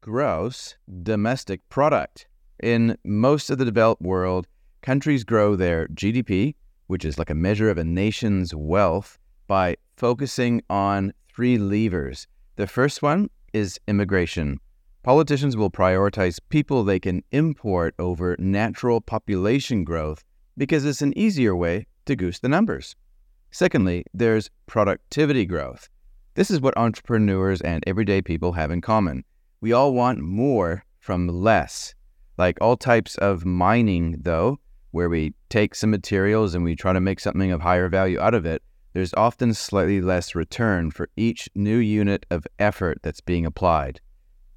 Gross domestic product. In most of the developed world, countries grow their GDP, which is like a measure of a nation's wealth, by focusing on three levers. The first one is immigration. Politicians will prioritize people they can import over natural population growth because it's an easier way to goose the numbers. Secondly, there's productivity growth. This is what entrepreneurs and everyday people have in common. We all want more from less. Like all types of mining, though, where we take some materials and we try to make something of higher value out of it, there's often slightly less return for each new unit of effort that's being applied.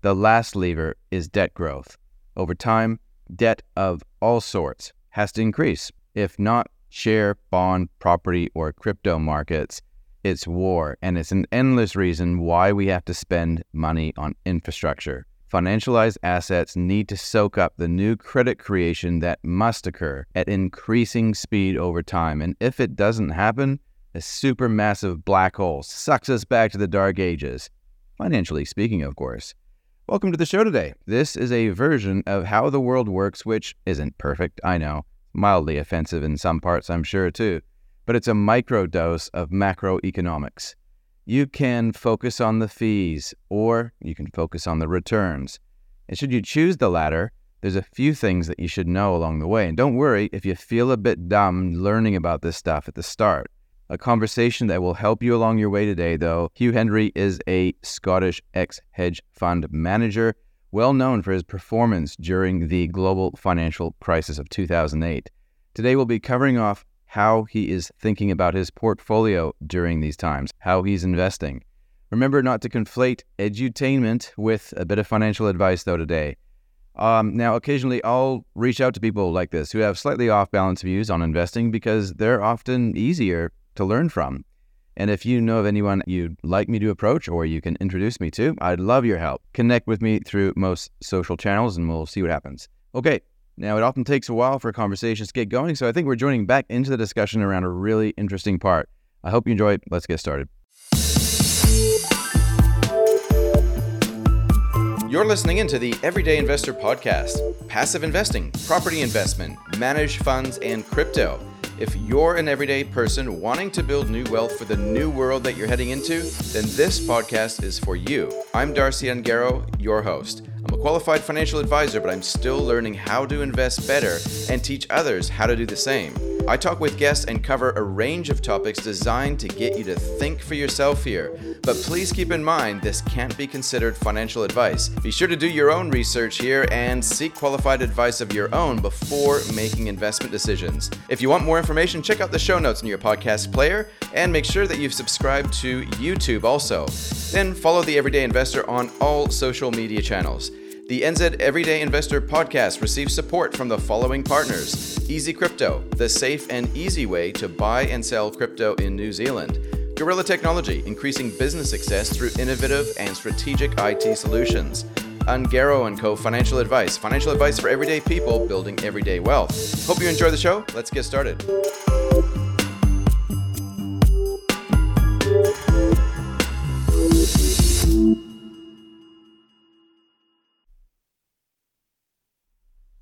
The last lever is debt growth. Over time, debt of all sorts has to increase. If not share, bond, property, or crypto markets, it's war, and it's an endless reason why we have to spend money on infrastructure. Financialized assets need to soak up the new credit creation that must occur at increasing speed over time. And if it doesn't happen, a supermassive black hole sucks us back to the dark ages. Financially speaking, of course. Welcome to the show today. This is a version of how the world works, which isn't perfect, I know. Mildly offensive in some parts, I'm sure, too but it's a micro dose of macroeconomics. You can focus on the fees or you can focus on the returns. And should you choose the latter, there's a few things that you should know along the way. And don't worry if you feel a bit dumb learning about this stuff at the start. A conversation that will help you along your way today, though. Hugh Hendry is a Scottish ex hedge fund manager, well known for his performance during the global financial crisis of 2008. Today, we'll be covering off how he is thinking about his portfolio during these times, how he's investing. Remember not to conflate edutainment with a bit of financial advice, though, today. Um, now, occasionally I'll reach out to people like this who have slightly off balance views on investing because they're often easier to learn from. And if you know of anyone you'd like me to approach or you can introduce me to, I'd love your help. Connect with me through most social channels and we'll see what happens. Okay, now, it often takes a while for conversations to get going, so I think we're joining back into the discussion around a really interesting part. I hope you enjoy it. Let's get started. You're listening into the Everyday Investor Podcast passive investing, property investment, managed funds, and crypto. If you're an everyday person wanting to build new wealth for the new world that you're heading into, then this podcast is for you. I'm Darcy Ungaro, your host. I'm a qualified financial advisor, but I'm still learning how to invest better and teach others how to do the same. I talk with guests and cover a range of topics designed to get you to think for yourself here. But please keep in mind this can't be considered financial advice. Be sure to do your own research here and seek qualified advice of your own before making investment decisions. If you want more information, check out the show notes in your podcast player and make sure that you've subscribed to YouTube also. Then follow the Everyday Investor on all social media channels. The NZ Everyday Investor podcast receives support from the following partners Easy Crypto, the safe and easy way to buy and sell crypto in New Zealand. Gorilla Technology, increasing business success through innovative and strategic IT solutions. Ungaro & Co. Financial Advice, financial advice for everyday people building everyday wealth. Hope you enjoy the show. Let's get started.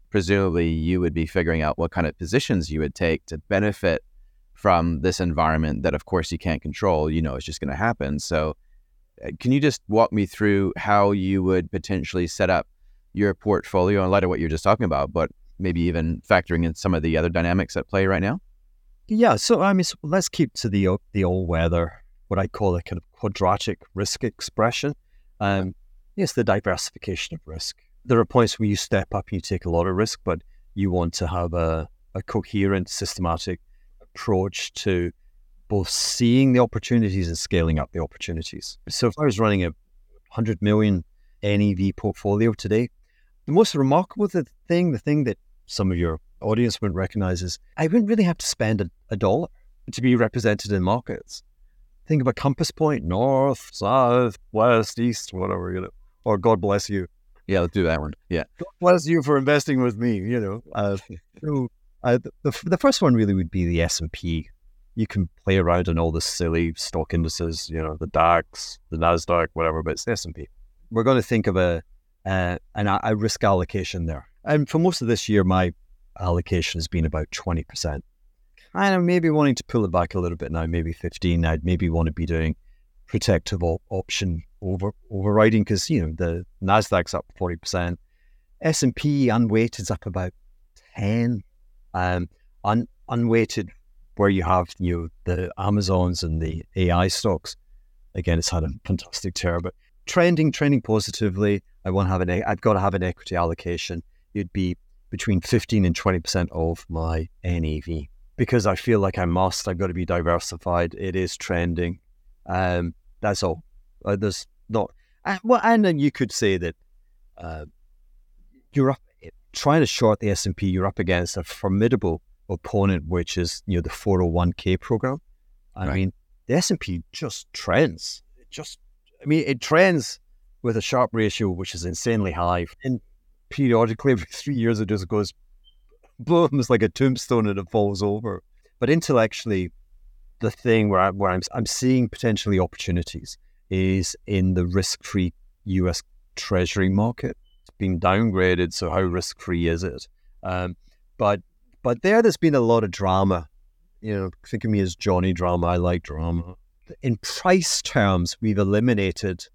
Presumably you would be figuring out what kind of positions you would take to benefit from this environment that of course you can't control you know it's just going to happen. So uh, can you just walk me through how you would potentially set up your portfolio in light of what you're just talking about but maybe even factoring in some of the other dynamics at play right now? Yeah so i mean so let's keep to the the old weather what i call a kind of quadratic risk expression. Um yes the diversification of risk there are points where you step up and you take a lot of risk, but you want to have a, a coherent, systematic approach to both seeing the opportunities and scaling up the opportunities. So if I was running a 100 million NAV portfolio today, the most remarkable thing, the thing that some of your audience would recognize is I wouldn't really have to spend a, a dollar to be represented in markets. Think of a compass point, north, south, west, east, whatever, you know, or God bless you. Yeah, let's do that one. Yeah. God bless you for investing with me. You know, uh, so uh, the the first one really would be the S and P you can play around in all the silly stock indices, you know, the DAX, the Nasdaq, whatever, but it's the S and P. We're going to think of a uh, an a risk allocation there. And for most of this year, my allocation has been about twenty percent. Kind of maybe wanting to pull it back a little bit now, maybe fifteen. I'd maybe want to be doing protective option over overriding because you know the Nasdaq's up forty percent, S and P unweighted is up about ten. Um, un, unweighted where you have you know, the Amazons and the AI stocks. Again, it's had a fantastic tear, but trending, trending positively. I want to have an. I've got to have an equity allocation. It'd be between fifteen and twenty percent of my NAV because I feel like I must. I've got to be diversified. It is trending. Um, that's all. Uh, there's not. Uh, well, and then you could say that uh, you're up trying to short the S and P. You're up against a formidable opponent, which is you know the 401k program. I right. mean, the S and P just trends. It just, I mean, it trends with a Sharpe ratio which is insanely high, and periodically every three years it just goes boom. It's like a tombstone and it falls over. But intellectually, the thing where, I, where I'm, I'm seeing potentially opportunities is in the risk-free U.S. Treasury market. It's been downgraded, so how risk-free is it? Um, but but there, there's been a lot of drama. You know, think of me as Johnny Drama. I like drama. In price terms, we've eliminated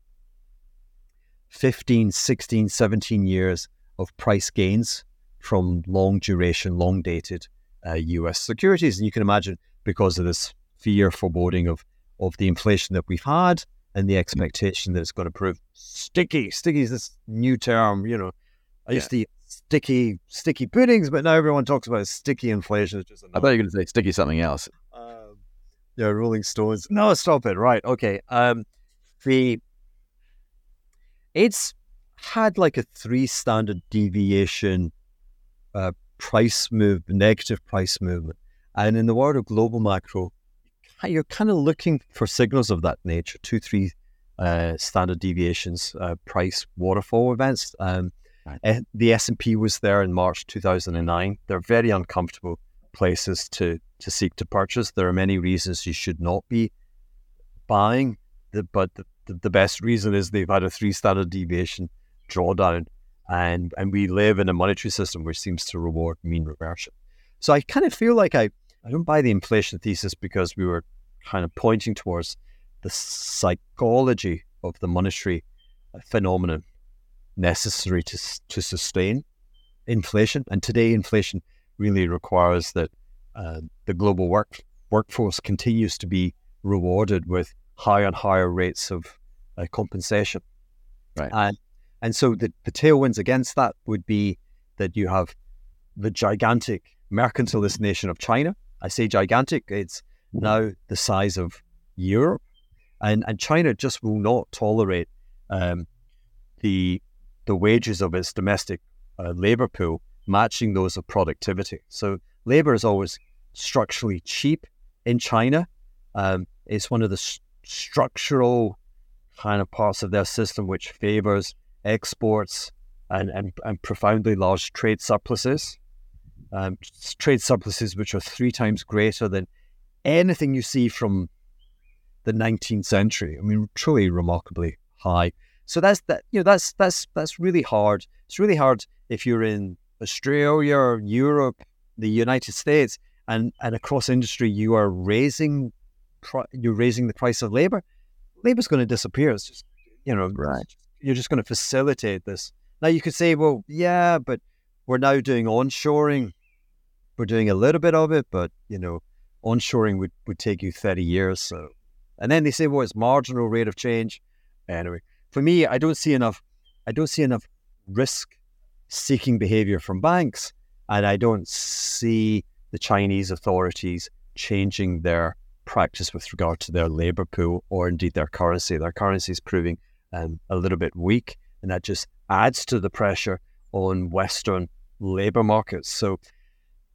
15, 16, 17 years of price gains from long duration, long dated uh, US securities. And you can imagine because of this fear, foreboding of, of the inflation that we've had and the expectation that it's going to prove sticky. Sticky is this new term, you know. I used to eat sticky, sticky puddings, but now everyone talks about sticky inflation. It's just I thought you were going to say sticky something else. Um, yeah, Rolling Stones. No, stop it. Right. Okay. Um, the it's had like a three standard deviation uh, price move, negative price movement. And in the world of global macro, you're kind of looking for signals of that nature, two, three uh, standard deviations, uh, price waterfall events. Um, right. Eh, the S&P was there in March 2009. They're very uncomfortable places to, to seek to purchase. There are many reasons you should not be buying, but the, the, the best reason is they've had a three standard deviation drawdown and and we live in a monetary system which seems to reward mean reversion. So I kind of feel like I I don't buy the inflation thesis because we were kind of pointing towards the psychology of the monetary phenomenon necessary to to sustain inflation. And today, inflation really requires that uh, the global work workforce continues to be rewarded with higher and higher rates of uh, compensation. Right. And and so the, the tailwinds against that would be that you have the gigantic mercantilist nation of China. I say gigantic, it's now the size of Europe. And, and China just will not tolerate um, the, the wages of its domestic uh, labor pool matching those of productivity. So labor is always structurally cheap in China. Um, it's one of the s- structural kind of parts of their system which favors exports, and, and, and profoundly large trade surpluses. Um, trade surpluses which are three times greater than anything you see from the 19th century. I mean, truly remarkably high. So that's that. You know, that's that's that's really hard. It's really hard if you're in Australia, Europe, the United States, and and across industry you are raising, you're raising the price of labor. Labor's going to disappear. It's just you know, right you're just going to facilitate this. Now you could say, well, yeah, but we're now doing onshoring. We're doing a little bit of it, but you know, onshoring would, would take you 30 years. So, and then they say, well, it's marginal rate of change. Anyway, for me, I don't see enough. I don't see enough risk seeking behavior from banks, and I don't see the Chinese authorities changing their practice with regard to their labor pool or indeed their currency. Their currency is proving um, a little bit weak, and that just adds to the pressure on Western labor markets. So,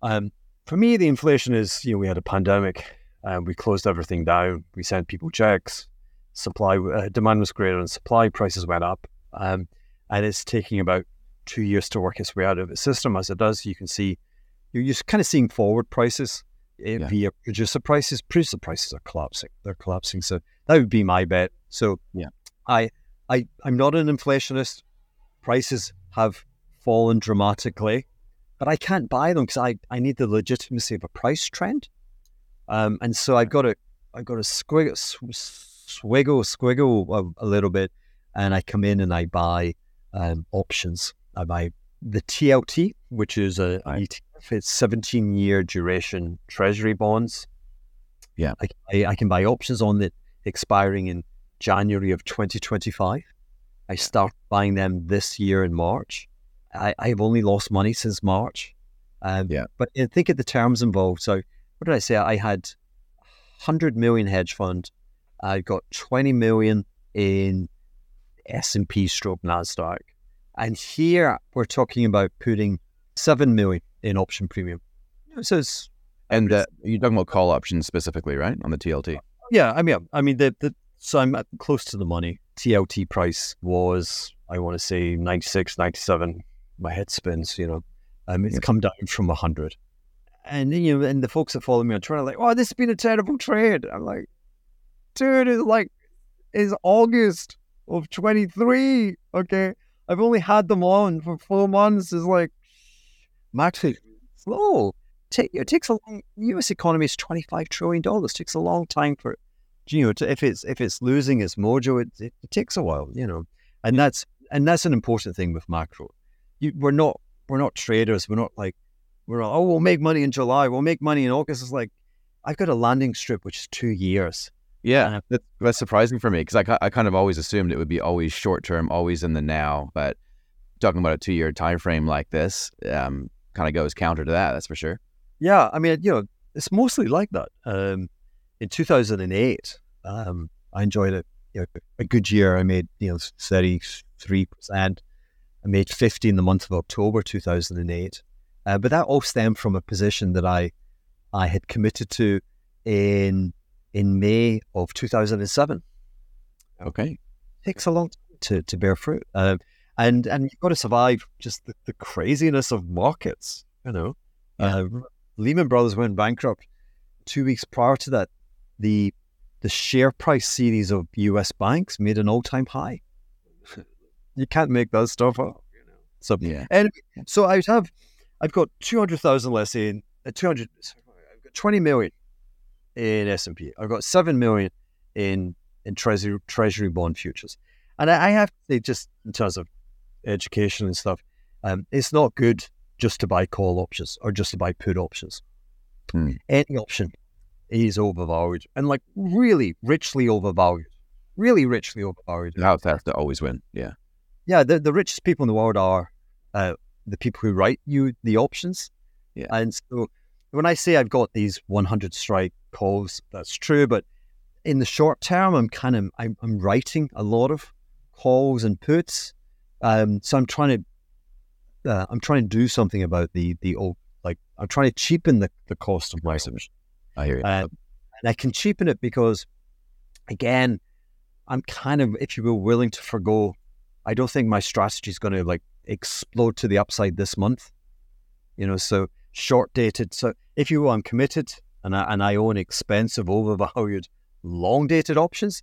um, for me, the inflation is you know we had a pandemic, and we closed everything down. We sent people checks. Supply uh, demand was greater than supply. Prices went up, um, and it's taking about two years to work its way out of the system. As it does, you can see you're just kind of seeing forward prices Yeah. via producer prices. Producer prices are collapsing. They're collapsing. So that would be my bet. So Yeah. I, I, I'm not an inflationist. Prices have fallen dramatically, but I can't buy them because I, I need the legitimacy of a price trend. Um, and so I've got to, I've got to squiggle, sw- swiggle, squiggle a, a little bit, and I come in and I buy um, options. I buy the TLT, which is a Right. ETF. It's 17 year duration treasury bonds. Yeah. I, I, I can buy options on it expiring in January of 2025. I start buying them this year in March. I, I've only lost money since March. Um, Yeah. But I think of the terms involved. So what did I say? I had 100 million hedge fund. I got 20 million in S&P stroke NASDAQ. And here we're talking about putting 7 million in option premium. So it's, And uh, you're talking about call options specifically, right? On the TLT. yeah, I mean, I mean, the, the, so I'm at close to the money. TLT price was, I want to say 96, 97. My head spins, you know. Um, it's Yeah. come down from 100. And, you know, and the folks that follow me on Twitter are like, oh, this has been a terrible trade. I'm like, dude, it's like, it's August of 23. Okay. I've only had them on for four months. It's like, Max, slow. Take, it takes a long, US economy is $25 trillion. It takes a long time for, you know, if it's, if it's losing its mojo, it, it, it takes a while, you know, and that's, and that's an important thing with macro. You, we're not, we're not traders. We're not like, we're all, oh, we'll make money in July. We'll make money in August. It's like, I've got a landing strip, which is two years. Yeah, Uh, that, that's surprising for me because I, I kind of always assumed it would be always short term, always in the now. But talking about a two year time frame like this um, kind of goes counter to that. That's for sure. Yeah, I mean, you know, it's mostly like that. Um, in 2008, um, I enjoyed a, you know, a good year. I made, you know, 33%. I made 50 in the month of October 2008. Uh, but that all stemmed from a position that I I had committed to in in May of 2007. Okay. takes a long time to, to bear fruit. Um, and and you've got to survive just the, the craziness of markets. You know, uh, Lehman Brothers went bankrupt two weeks prior to that. The the share price series of U.S. banks made an all time high. You can't make that stuff up. You know. So Yeah. and so I have, I've got two hundred thousand less in uh, two hundred. I've got twenty million in S and P. I've got seven million in in treasury treasury bond futures, and I, I have to say, just in terms of education and stuff, um, it's not good just to buy call options or just to buy put options. Hmm. Any option is overvalued and like really richly overvalued, really richly overvalued. House has to always win. Yeah. Yeah, the, the richest people in the world are uh, the people who write you the options. Yeah. And so when I say I've got these 100 strike calls, that's true. But in the short term, I'm kind of I'm, I'm writing a lot of calls and puts. Um, so I'm trying to uh, I'm trying to do something about the the old like I'm trying to cheapen the, the cost of my submission. I hear you. Uh, and I can cheapen it because, again, I'm kind of, if you will, willing to forego. I don't think my strategy is going to like explode to the upside this month. You know, so short dated. So if you will, I'm committed, and I and I own expensive, overvalued, long dated options.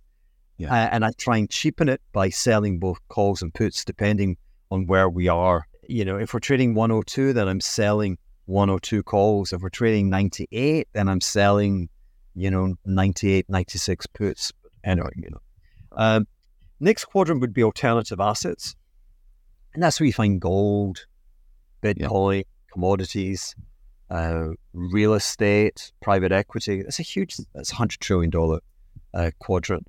Yeah. Uh, and I try and cheapen it by selling both calls and puts, depending on where we are. You know, if we're trading 102, then I'm selling 102 calls. If we're trading 98, then I'm selling, you know, 98, 96 puts. Anyway, you know. Um, next quadrant would be alternative assets. And that's where you find gold, Bitcoin, commodities, uh, real estate, private equity. That's a huge, that's a $100 trillion uh, quadrant.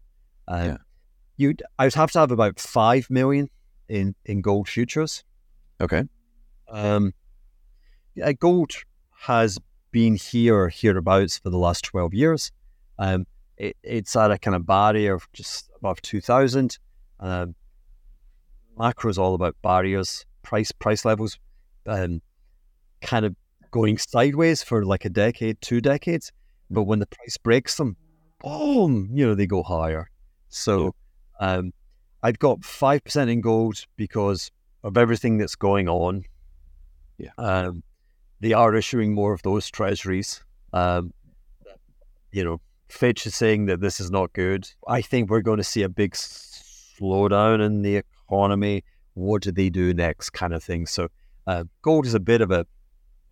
Uh, Yeah. You'd, I would have to have about 5 million in, in gold futures. okay. Um, yeah, gold has been here or hereabouts for the last 12 years. Um, it, it's at a kind of barrier of just above 2000. Um, macro is all about barriers, price price levels, um, kind of going sideways for like a decade, two decades. But when the price breaks them, boom, you know, they go higher. So um, I've got 5% in gold because of everything that's going on. Yeah. Um, they are issuing more of those treasuries. Um, you know, Fitch is saying that this is not good. I think we're going to see a big slowdown in the economy. What do they do next, kind of thing. So, uh, gold is a bit of a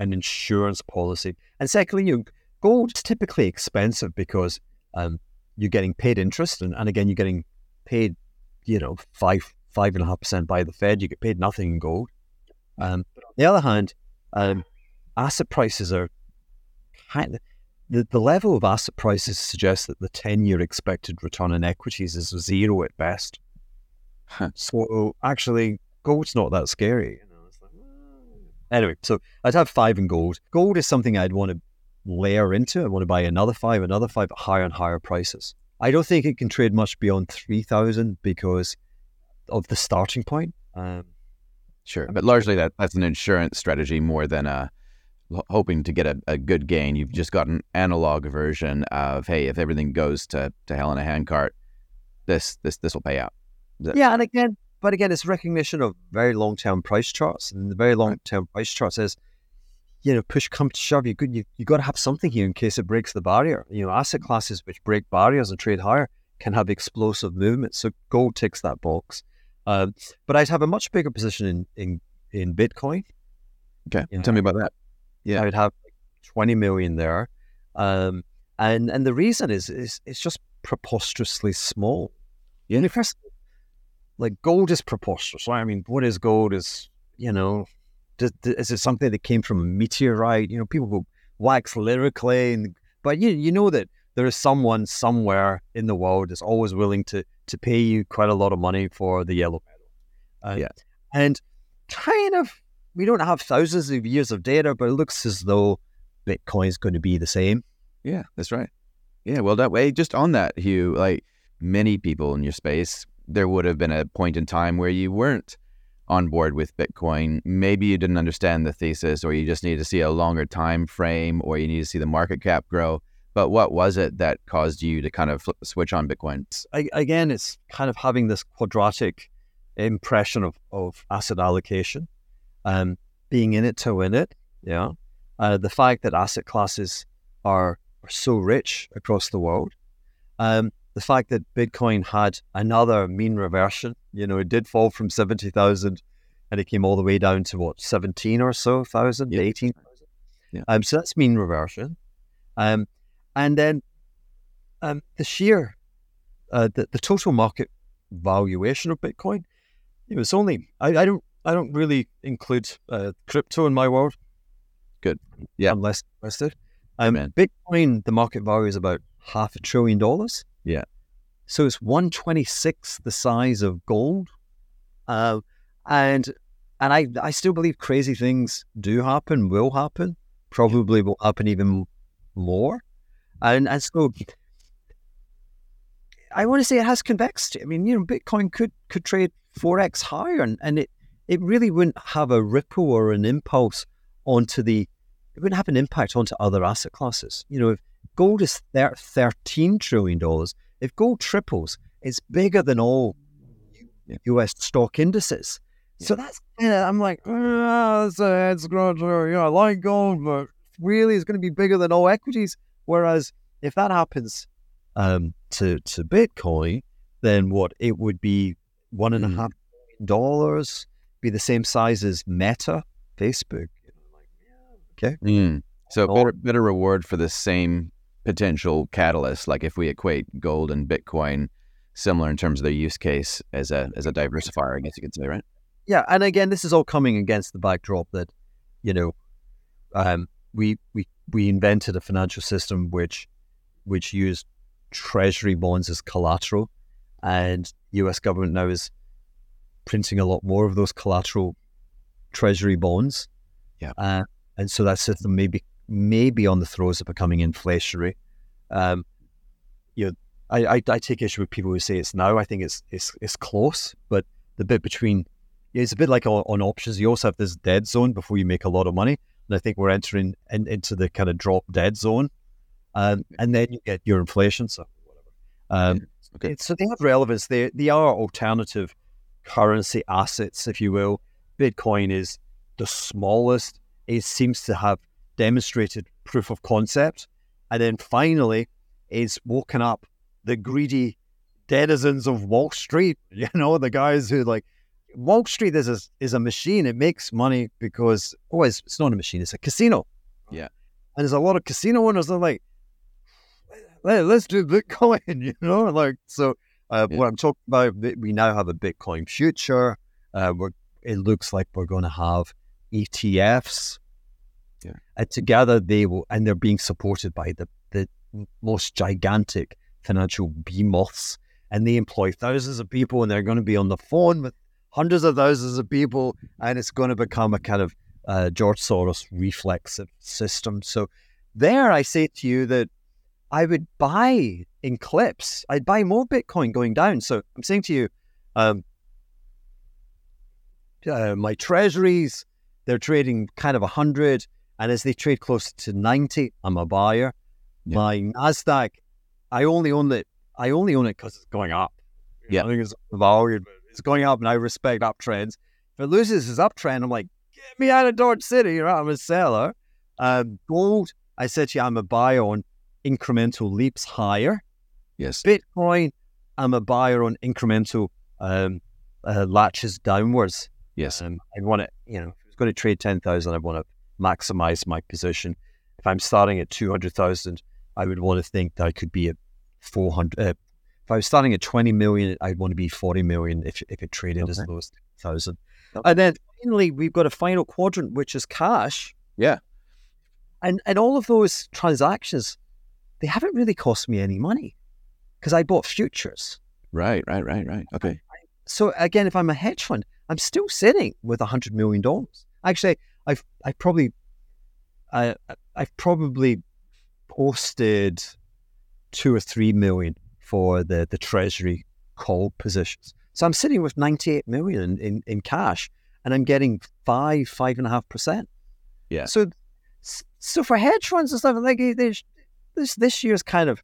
an insurance policy. And secondly, you gold is typically expensive because um, you're getting paid interest, and, and again, you're getting paid, you know, five five and a half percent by the Fed. You get paid nothing in gold. Um, but on the other hand, um, asset prices are kind of the, the level of asset prices suggests that the 10 year expected return on equities is zero at best. Huh. So actually, gold's not that scary. You know? like, Anyway, so I'd have five in gold. Gold is something I'd want to layer into. I want to buy another five, another five at higher and higher prices. I don't think it can trade much beyond 3,000 because of the starting point. Um, sure. But largely that, that's an insurance strategy more than a hoping to get a, a good gain. You've just got an analog version of, hey, if everything goes to, to hell in a handcart, this this this will pay out. That- yeah, and again, but again, it's recognition of very long term price charts, and the very long term price chart says, you know, push come to shove, you good you you got to have something here in case it breaks the barrier. You know, asset classes which break barriers and trade higher can have explosive movements. So gold ticks that box. Um, but I'd have a much bigger position in in in Bitcoin. Okay, you know, tell me about that. Yeah, I would have like 20 million there. Um, and and the reason is is it's just preposterously small. Yeah. And first, like gold is preposterous. I mean, what is gold? Is you know, does, is it something that came from a meteorite? You know, people will wax lyrically, and, but you you know that there is someone somewhere in the world that's always willing to to pay you quite a lot of money for the yellow metal. Uh, yeah, and kind of we don't have thousands of years of data, but it looks as though Bitcoin is going to be the same. Yeah, that's right. Yeah, well, that way, just on that, Hugh, like many people in your space, there would have been a point in time where you weren't on board with Bitcoin. Maybe you didn't understand the thesis, or you just need to see a longer time frame, or you need to see the market cap grow. But what was it that caused you to kind of flip switch on Bitcoin? I, again, it's kind of having this quadratic impression of, of asset allocation um, being in it to win it. Yeah. Uh, the fact that asset classes are, are so rich across the world. Um, the fact that Bitcoin had another mean reversion. You know, it did fall from 70,000 and it came all the way down to what, 17 or so thousand, yeah. 18,000. Yeah. Um, so that's mean reversion. Um, and then um, the sheer, uh, the, the total market valuation of Bitcoin, it was only, I, I don't I don't really include uh, crypto in my world. Good. Yeah. I'm less interested. Um, Bitcoin, the market value is about half a trillion dollars. Yeah. So it's 126 the size of gold. Uh, and and I, I still believe crazy things do happen, will happen, probably will happen even more. And, and so I want to say it has convexity. I mean, you know, Bitcoin could could trade 4x higher and, and it it really wouldn't have a ripple or an impulse onto the, it wouldn't have an impact onto other asset classes. You know, if gold is $13 trillion, if gold triples, it's bigger than all US stock indices. Yeah. So that's, you know, I'm like, oh, it's a head scratcher. You know, I like gold, but really it's going to be bigger than all equities. Whereas if that happens um, to, to Bitcoin, then what? It would be one and a mm. half dollars be the same size as Meta, Facebook. Okay. Mm. So better, better reward for the same potential catalyst. Like if we equate gold and Bitcoin, similar in terms of their use case as a as a diversifier, I guess you could say, right? Yeah, and again, this is all coming against the backdrop that, you know, um, we we we invented a financial system which which used treasury bonds as collateral, and U.S. government now is printing a lot more of those collateral treasury bonds. Yeah. Uh, and so that system may be, may be on the throes of becoming inflationary. Um, you know, I, I, I, take issue with people who say it's now. I think it's it's it's close, but the bit between it's a bit like on, on options. You also have this dead zone before you make a lot of money, and I think we're entering in, into the kind of drop dead zone, um, and then you get your inflation. So whatever. Um, okay. So they have relevance. They they are alternative currency assets, if you will. Bitcoin is the smallest. It seems to have demonstrated proof of concept. And then finally, is woken up the greedy denizens of Wall Street. You know, the guys who like Wall Street is a, is a machine. It makes money because oh, it's, it's not a machine; it's a casino. Yeah. and there's a lot of casino owners that are like, Let, us do Bitcoin. You know, like so. Uh, Yeah. What I'm talking about, we now have a Bitcoin future. Uh, we're, it looks like we're going to have ETFs. Yeah. And together they will, and they're being supported by the, the most gigantic financial behemoths. And they employ thousands of people, and they're going to be on the phone with hundreds of thousands of people, and it's going to become a kind of uh, George Soros reflexive system. So, there I say to you that I would buy in clips. I'd buy more Bitcoin going down. So I'm saying to you, um, uh, my treasuries, they're trading kind of 100. And as they trade closer to 90, I'm a buyer. Yeah. My NASDAQ, I only own it. I only own it because it's going up. You Yeah. know, I think it's valued, but it's going up and I respect uptrends. If it loses its uptrend, I'm like, get me out of Dodge City. Right? I'm a seller. Um, gold, I said to you, I'm a buyer on incremental leaps higher. Yes. Bitcoin, I'm a buyer on incremental um, uh, latches downwards. Yes. Um, I want to, you know, if I was going to trade 10,000, I want to maximize my position. If I'm starting at 200,000, I would want to think that I could be at 400. Uh, if I was starting at 20 million, I'd want to be 40 million if, if it traded as Okay. low as 1,000. Okay. And then finally, we've got a final quadrant, which is cash. Yeah. And, and all of those transactions, they haven't really cost me any money because I bought futures. Right. Right. Right. Right. Okay. So again, if I'm a hedge fund, I'm still sitting with a hundred million dollars. Actually, I've I probably I I've probably posted two or three million for the the treasury call positions. So I'm sitting with 98 million in, in, in cash and I'm getting five, five and a half percent. Yeah. So so for hedge funds and stuff like this this this year's kind of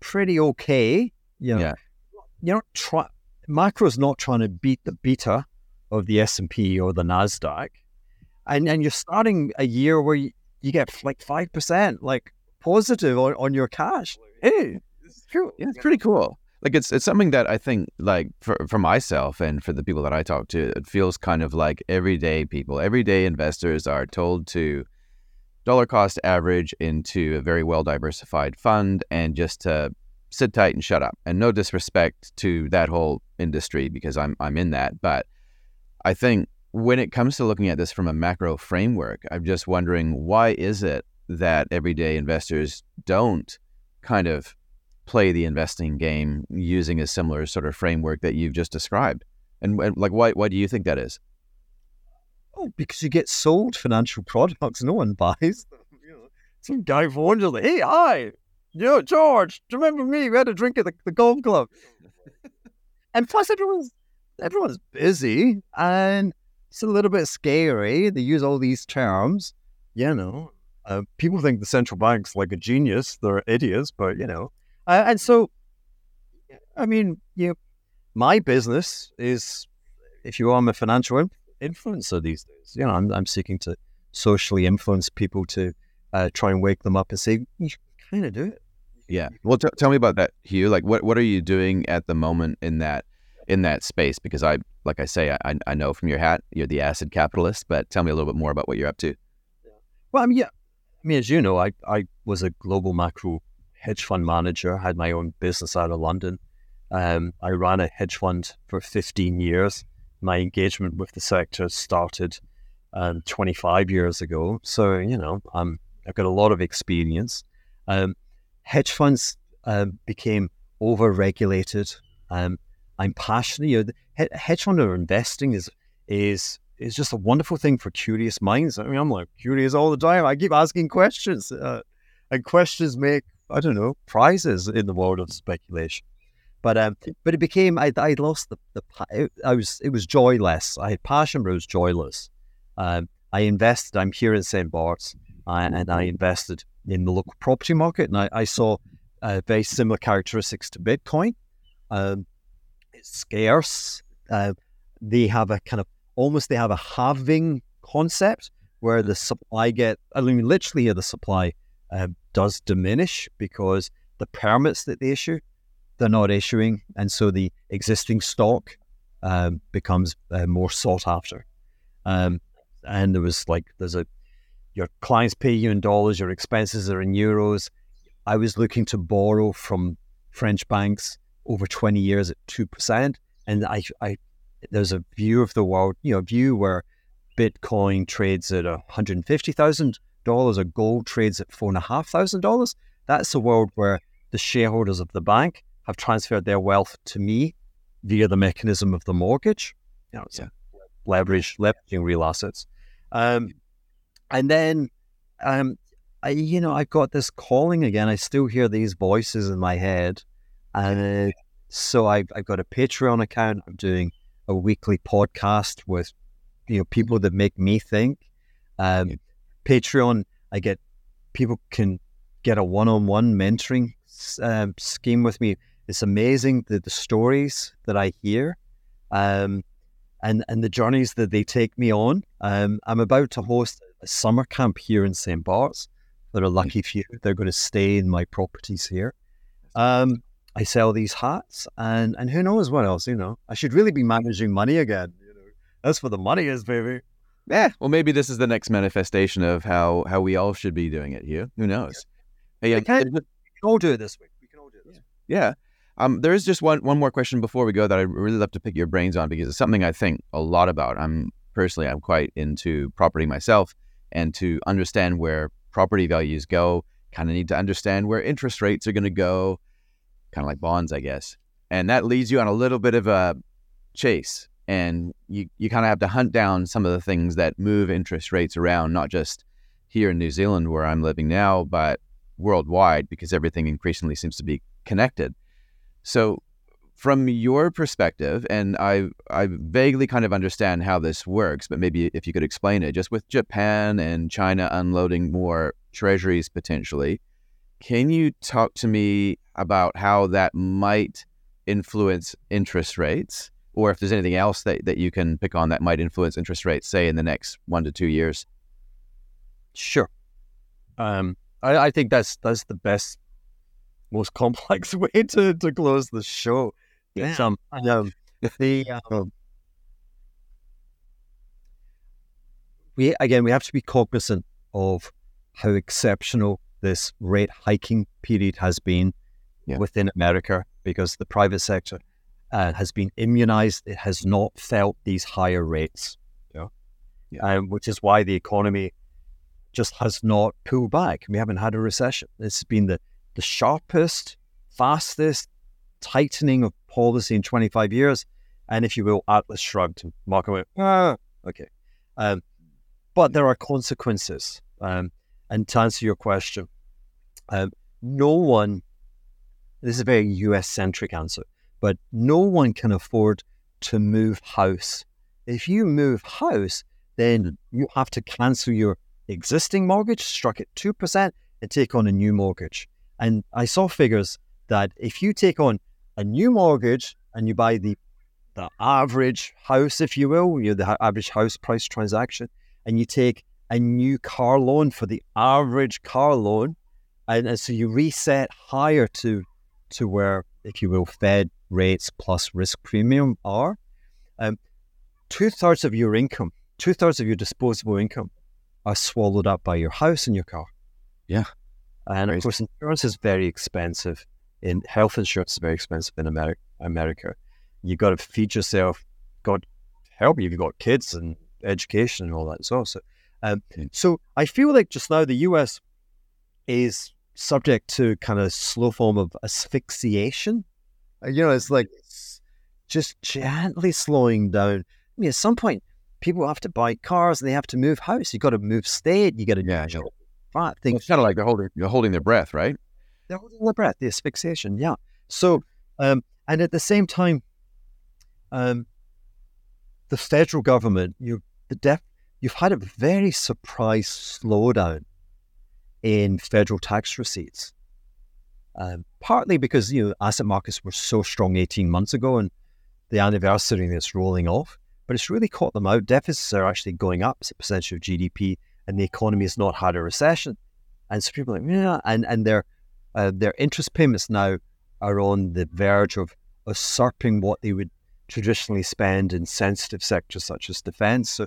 pretty okay. You know, Yeah. you're not try macro's not trying to beat the beta of the S and P or the Nasdaq, and and you're starting a year where you, you get like five percent like positive on, on your cash. Hey, it's true. Yeah, it's pretty cool. Like it's it's something that I think like for for myself and for the people that I talk to, it feels kind of like everyday people, everyday investors are told to dollar cost average into a very well diversified fund and just to sit tight and shut up. And no disrespect to that whole industry because I'm I'm in that, but I think when it comes to looking at this from a macro framework, I'm just wondering why is it that everyday investors don't kind of play the investing game using a similar sort of framework that you've just described? And, and like, why why do you think that is? Oh, because you get sold financial products, no one buys them. You know, some guy phones you like, "Hey, hi, yo, George, do you remember me? We had a drink at the, the golf club." and plus, everyone's everyone's busy and it's a little bit scary. They use all these terms, you know. Uh, people think the central bank's like a genius; they're idiots, but you know. Uh, and so, I mean, you know, my business is, if you are, I'm a financial in- influencer these days. You know, I'm, I'm seeking to socially influence people to uh, try and wake them up and say, you kind of do it. Yeah. Well, t- tell me about that, Hugh. Like, what what are you doing at the moment in that in that space? Because I, like I say, I I know from your hat you're the acid capitalist, but tell me a little bit more about what you're up to. Well, I mean, yeah. I mean, as you know, I, I was a global macro hedge fund manager, had my own business out of London. Um, I ran a hedge fund for 15 years. My engagement with the sector started um, 25 years ago. So, you know, um, I've got a lot of experience. Um, hedge funds um, became over-regulated. Um, I'm passionate. You know, hedge fund investing is is is just a wonderful thing for curious minds. I mean, I'm like curious all the time. I keep asking questions, uh, and questions make I don't know prizes in the world of speculation. But um, but it became I I lost the the I was it was joyless. I had passion, but it was joyless. Um, I invested. I'm here in St. Bart's, uh, and I invested in the local property market, and I, I saw uh, very similar characteristics to Bitcoin. Um, it's scarce. Uh, they have a kind of almost they have a halving concept where the supply get I mean literally the supply uh, does diminish because the permits that they issue, they're not issuing, and so the existing stock um, becomes uh, more sought after. Um, and there was like there's a your clients pay you in dollars, your expenses are in euros. I was looking to borrow from French banks over 20 years at 2%. And I, I there's a view of the world, you know, view where Bitcoin trades at $150,000 or gold trades at $4,500. That's a world where the shareholders of the bank have transferred their wealth to me via the mechanism of the mortgage. You know, it's yeah. leverage, leveraging real assets. Um, and then, um, I, you know, I've got this calling again. I still hear these voices in my head. And so I've, I've got a Patreon account. I'm doing a weekly podcast with, you know, people that make me think. Um, Patreon, I get people can get a one-on-one mentoring um, scheme with me. It's amazing the, the stories that I hear. Um, and and the journeys that they take me on. Um, I'm about to host a summer camp here in St. Bart's. There are a lucky few. They're going to stay in my properties here. Um, I sell these hats, and and who knows what else? You know, I should really be managing money again. You know, that's where the money is, baby. Yeah. Well, maybe this is the next manifestation of how how we all should be doing it here. Who knows? Yeah. Hey, we, can, we can all do it this week. We can all do it this yeah. yeah. Um, there is just one one more question before we go that I'd really love to pick your brains on because it's something I think a lot about. I'm personally I'm quite into property myself, and to understand where property values go, kind of need to understand where interest rates are going to go, kind of like bonds, I guess. And that leads you on a little bit of a chase, and you you kind of have to hunt down some of the things that move interest rates around, not just here in New Zealand where I'm living now, but worldwide because everything increasingly seems to be connected. So, from your perspective, and I I vaguely kind of understand how this works, but maybe if you could explain it, just with Japan and China unloading more treasuries potentially, can you talk to me about how that might influence interest rates, or if there's anything else that, that you can pick on that might influence interest rates, say in the next one to two years? Sure. Um, I, I think that's that's the best most complex way to, to close the show. Yeah. Um, um, the um, we again we have to be cognizant of how exceptional this rate hiking period has been yeah. within America because the private sector uh, has been immunized. It has not felt these higher rates, yeah. yeah. Um, which is why the economy just has not pulled back. We haven't had a recession. It's been the the sharpest, fastest tightening of policy in 25 years. And if you will, Atlas shrugged. Marco went, ah, okay. Um, but there are consequences. Um, and to answer your question, um, no one, this is a very US centric answer, but no one can afford to move house. If you move house, then you have to cancel your existing mortgage, struck at 2%, and take on a new mortgage. And I saw figures that if you take on a new mortgage and you buy the the average house, if you will, you know, the average house price transaction, and you take a new car loan for the average car loan, and, and so you reset higher to to where, if you will, Fed rates plus risk premium are. Um, two thirds of your income, two thirds of your disposable income, are swallowed up by your house and your car. Yeah. And of course, insurance is very expensive. In health insurance is very expensive in America. America, you got to feed yourself. God help you. If you've got kids and education and all that well. So, um, so I feel like just now the US is subject to kind of slow form of asphyxiation. Uh, you know, it's like it's just gently slowing down. I mean, at some point, people have to buy cars and they have to move house. You got to move state. You got to yeah, fat. Well, it's kind of like they're holding they're holding their breath, right? They're holding their breath, the asphyxiation. Yeah. So, um, and at the same time, um, the federal government, you the def, you've had a very surprise slowdown in federal tax receipts. Um, partly because you know asset markets were so strong 18 months ago, and the anniversary that's rolling off, but it's really caught them out. Deficits are actually going up as a percentage of GDP and the economy has not had a recession. And so people are like, yeah, and, and they're Uh, their interest payments now are on the verge of usurping what they would traditionally spend in sensitive sectors such as defense. So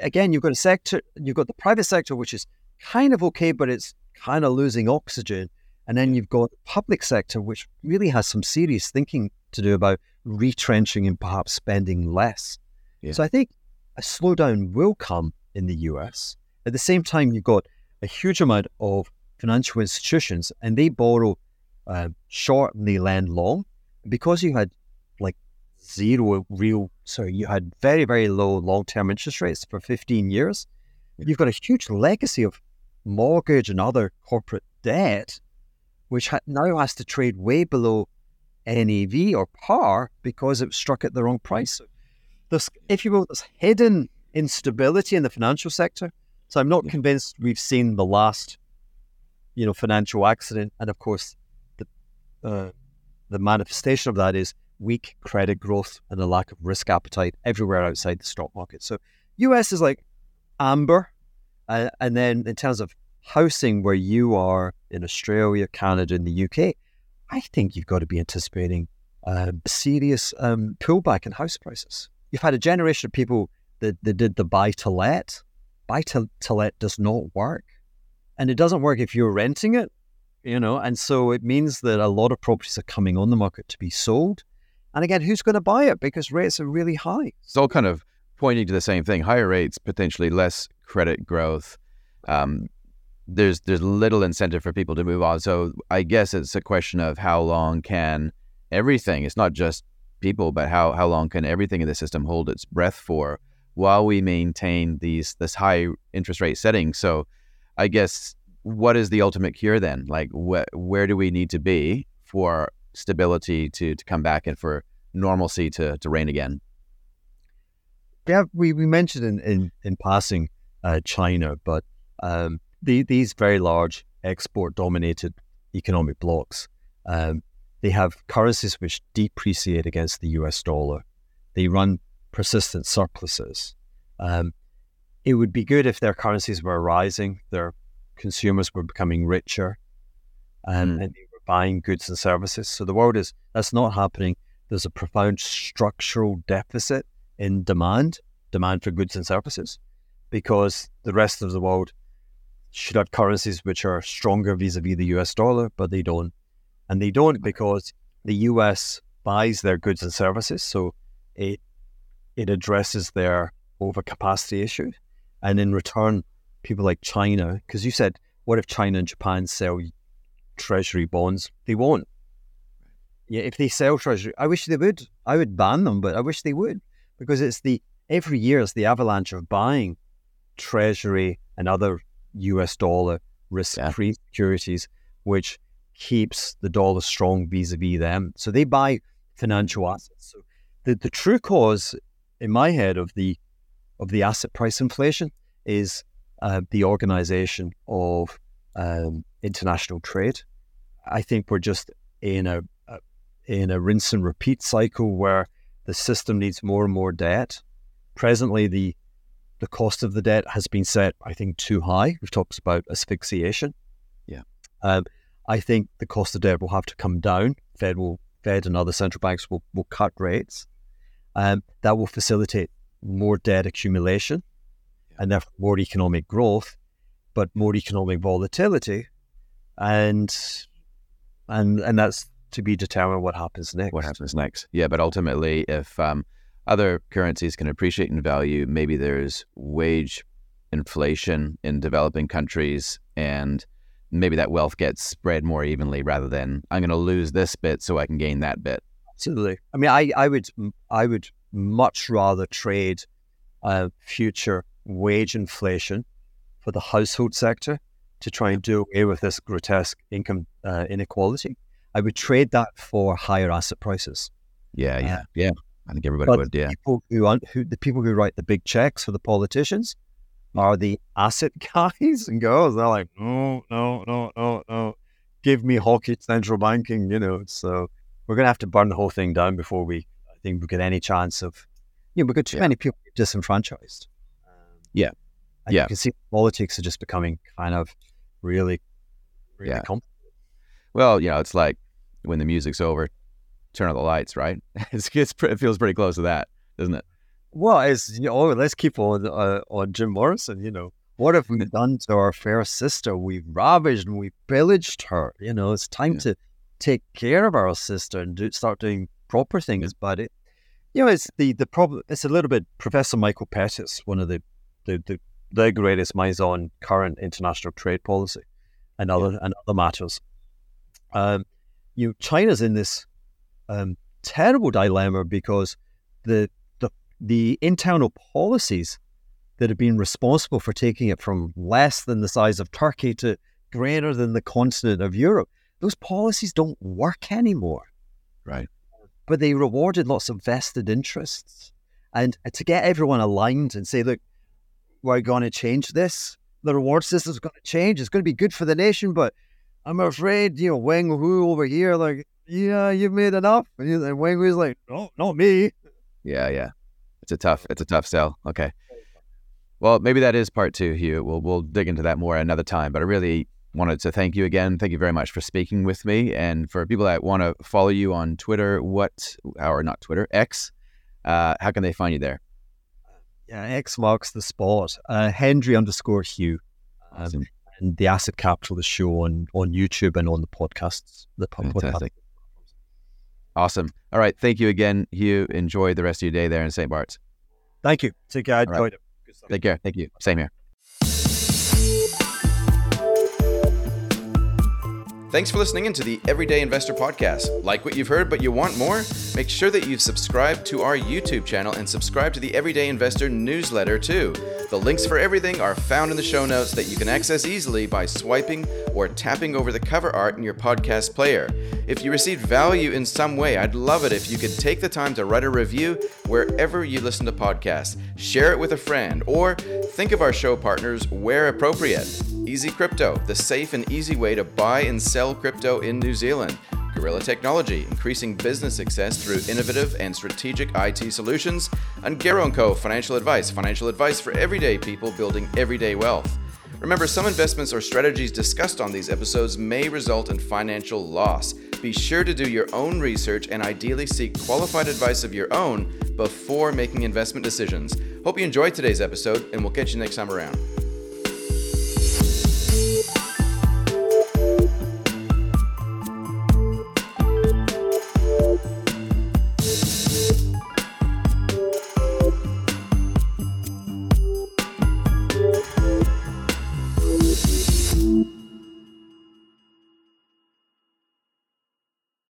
again, you've got a sector, you've got the private sector, which is kind of okay, but it's kind of losing oxygen. And then you've got the public sector, which really has some serious thinking to do about retrenching and perhaps spending less. Yeah. So I think a slowdown will come in the US. At the same time, you've got a huge amount of financial institutions and they borrow uh, short and they lend long. Because you had like zero real, sorry, you had very, very low long term interest rates for 15 years. You've got a huge legacy of mortgage and other corporate debt, which ha- now has to trade way below NAV or par because it was struck at the wrong price. There's, if you will, there's hidden instability in the financial sector. So I'm not convinced we've seen the last, you know, financial accident. And of course, the uh, the manifestation of that is weak credit growth and a lack of risk appetite everywhere outside the stock market. So US is like amber, uh, and then in terms of housing, where you are in Australia, Canada, and the UK, I think you've got to be anticipating a serious um, pullback in house prices. You've had a generation of people that, that did the buy to let. Buy to, to let does not work. And it doesn't work if you're renting it, you know, and so it means that a lot of properties are coming on the market to be sold. And again, who's going to buy it because rates are really high? It's all kind of pointing to the same thing higher rates, potentially less credit growth. Um, there's there's little incentive for people to move on. So I guess it's a question of how long can everything. It's not just people, but how how long can everything in the system hold its breath for while we maintain these this high interest rate setting. So I guess what is the ultimate cure then? Like wh- where do we need to be for stability to to come back and for normalcy to to reign again? Yeah, we, we mentioned in in, in passing uh, China, but um, the, these very large export dominated economic blocks, um, they have currencies which depreciate against the US dollar. They run persistent surpluses. Um, it would be good if their currencies were rising, their consumers were becoming richer, mm. and they were buying goods and services. So the world is that's not happening. There's a profound structural deficit in demand, demand for goods and services, because the rest of the world should have currencies which are stronger vis-a-vis the US dollar, but they don't. And they don't because the US buys their goods and services, so it it addresses their overcapacity issue. And in return, people like China, because you said, what if China and Japan sell treasury bonds? They won't. Yeah, if they sell treasury, I wish they would. I would ban them, but I wish they would because it's the every year it's the avalanche of buying treasury and other US dollar risk free yeah. securities, which keeps the dollar strong vis a vis them. So they buy financial assets. So the, the true cause in my head of the of the asset price inflation is uh, the organization of um, international trade. I think we're just in a, a in a rinse and repeat cycle where the system needs more and more debt. Presently, the the cost of the debt has been set, I think, too high. We've talked about asphyxiation. Yeah. Um, I think the cost of debt will have to come down. Fed will, Fed and other central banks will, will cut rates. Um, that will facilitate more debt accumulation and therefore more economic growth, but more economic volatility, and and and that's to be determined what happens next. What happens next? Yeah, but ultimately, if um, other currencies can appreciate in value. Maybe there's wage inflation in developing countries, and maybe that wealth gets spread more evenly rather than I'm going to lose this bit so I can gain that bit. Absolutely. I mean, I, I would I would much rather trade uh, future wage inflation for the household sector to try and do away with this grotesque income uh, inequality. I would trade that for higher asset prices. Yeah, yeah, uh, yeah. I think everybody would. Yeah. People who, who the people who write the big checks for the politicians are the asset guys and girls. They're like, no, no, no, no, no. Give me hockey central banking. You know. So we're gonna have to burn the whole thing down before we, I think, we get any chance of. You know, because too yeah. many people disenfranchised. Um, yeah. And yeah. You can see politics are just becoming kind of really, really yeah. complicated. Well, you know, it's like when the music's over, turn on the lights, right? It's, it's it feels pretty close to that, doesn't it? Well, it's you know, oh, let's keep on uh, on Jim Morrison. You know, what have we done to our fair sister? We've ravaged and we've pillaged her. You know, it's time Yeah. to take care of our sister and do, start doing proper things. But it, you know, it's the the problem. It's a little bit Professor Michael Pettis, one of the the, the, the greatest minds on current international trade policy and other and other matters. Um, you know, China's in this um, terrible dilemma because the the the internal policies that have been responsible for taking it from less than the size of Turkey to greater than the continent of Europe, those policies don't work anymore. Right. But they rewarded lots of vested interests. And to get everyone aligned and say, look, we're going to change this, the reward system's going to change. It's going to be good for the nation, but I'm afraid, you know, Wang Hu over here, like, yeah, you've made enough. And you- and Wang Hu's like, no, not me. Yeah, yeah. It's a tough, it's a tough sell. Okay. Well, maybe that is part two, Hugh. We'll we'll dig into that more another time. But I really wanted to thank you again. Thank you very much for speaking with me. And for people that want to follow you on Twitter, what or not Twitter, X, uh, how can they find you there? Yeah, X marks the spot. Uh, Hendry underscore Hugh. Um, and the Acid Capitalist Show on, on YouTube and on the podcasts. The po- podcast. Awesome. All right. Thank you again, Hugh. Enjoy the rest of your day there in St. Bart's. Thank you. Take care. I right. it. Take care. Thank you. Same here. Thanks for listening into the Everyday Investor Podcast. Like what you've heard, but you want more? Make sure that you've subscribed to our YouTube channel and subscribe to the Everyday Investor newsletter too. The links for everything are found in the show notes that you can access easily by swiping or tapping over the cover art in your podcast player. If you received value in some way, I'd love it if you could take the time to write a review wherever you listen to podcasts. Share it with a friend or think of our show partners where appropriate. Easy Crypto, the safe and easy way to buy and sell crypto in New Zealand. Gorilla Technology, increasing business success through innovative and strategic IT solutions. Ungaro Co. Financial Advice, financial advice for everyday people building everyday wealth. Remember, some investments or strategies discussed on these episodes may result in financial loss. Be sure to do your own research and ideally seek qualified advice of your own before making investment decisions. Hope you enjoyed today's episode, and we'll catch you next time around.